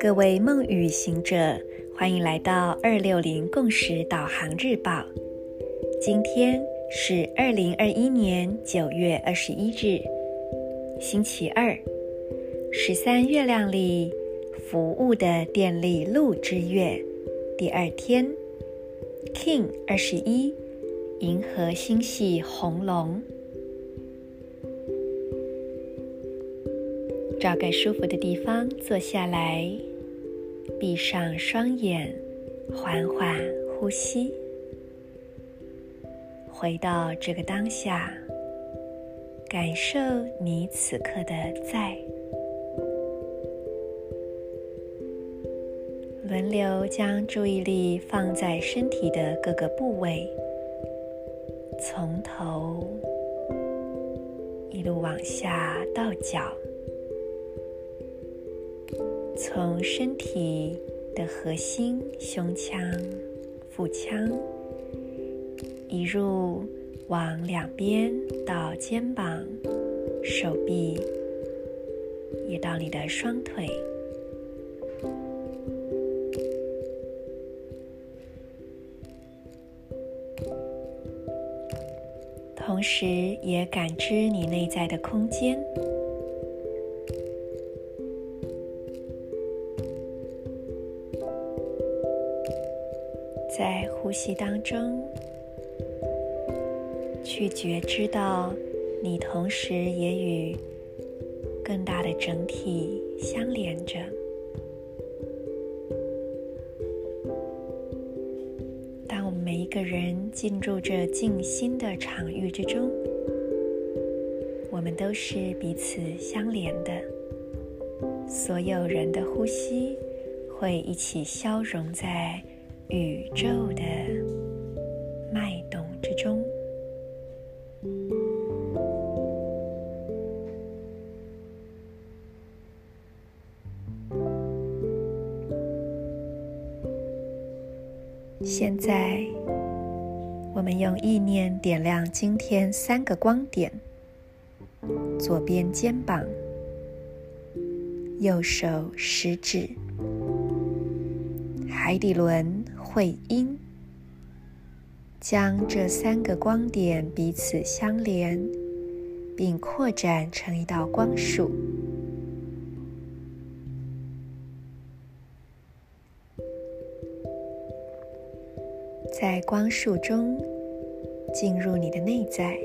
各位梦语行者，欢迎来到二六零共识导航日报。今天是二零二一年九月二十一日，星期二，十三月亮里服务的电力鹿之月第二天，King 二十一，银河星系红龙。找个舒服的地方坐下来。闭上双眼，缓缓呼吸，回到这个当下，感受你此刻的在。轮流将注意力放在身体的各个部位，从头一路往下到脚。从身体的核心、胸腔、腹腔，一路往两边到肩膀、手臂，也到你的双腿，同时也感知你内在的空间。在呼吸当中，去觉知到你同时也与更大的整体相连着。当我们每一个人进入这静心的场域之中，我们都是彼此相连的。所有人的呼吸会一起消融在。宇宙的脉动之中，现在我们用意念点亮今天三个光点：左边肩膀、右手食指、海底轮。会阴，将这三个光点彼此相连，并扩展成一道光束。在光束中进入你的内在。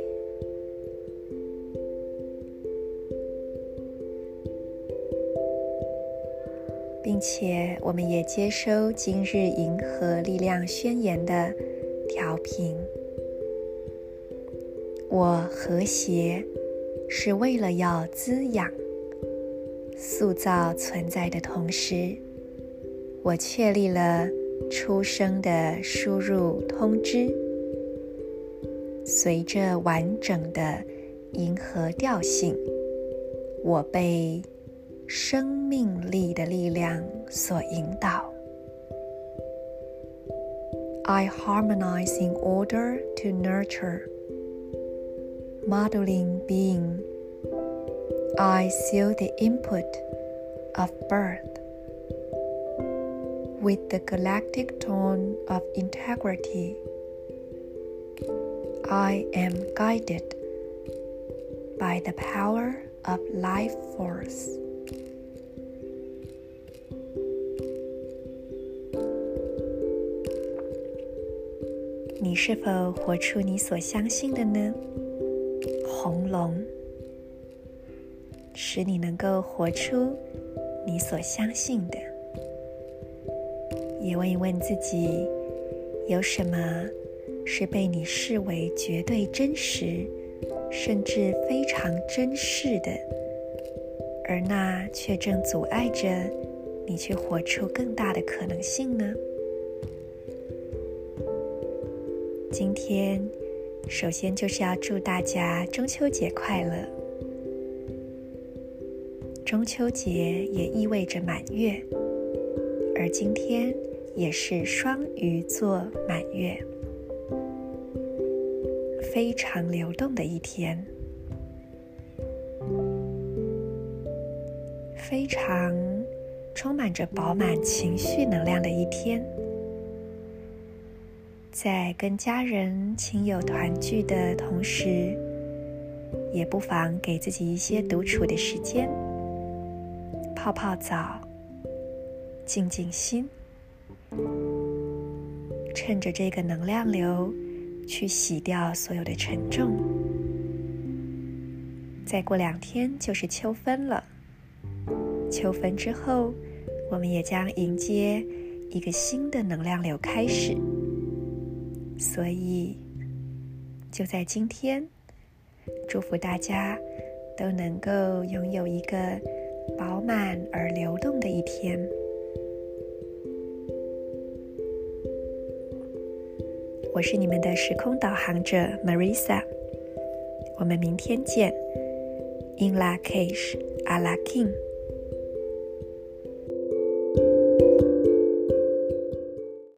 并且，我们也接收今日银河力量宣言的调频。我和谐是为了要滋养、塑造存在的同时，我确立了出生的输入通知。随着完整的银河调性，我被。生命力的力量所引导。I harmonize in order to nurture, modeling being. I seal the input of birth with the galactic tone of integrity. I am guided by the power of life force. 你是否活出你所相信的呢？红龙使你能够活出你所相信的。也问一问自己，有什么是被你视为绝对真实，甚至非常珍视的，而那却正阻碍着你去活出更大的可能性呢？今天首先就是要祝大家中秋节快乐。中秋节也意味着满月而今天也是双鱼座满月非常流动的一天。非常充满着饱满情绪能量的一天。在跟家人、亲友团聚的同时，也不妨给自己一些独处的时间，泡泡澡，静静心，趁着这个能量流，去洗掉所有的沉重。再过两天就是秋分了，秋分之后，我们也将迎接一个新的能量流开始。所以，就在今天。祝福大家都能够拥有一个饱满而流动的一天。我是你们的时空导航者 Marisa，我们明天见。In Lak'ech Ala king。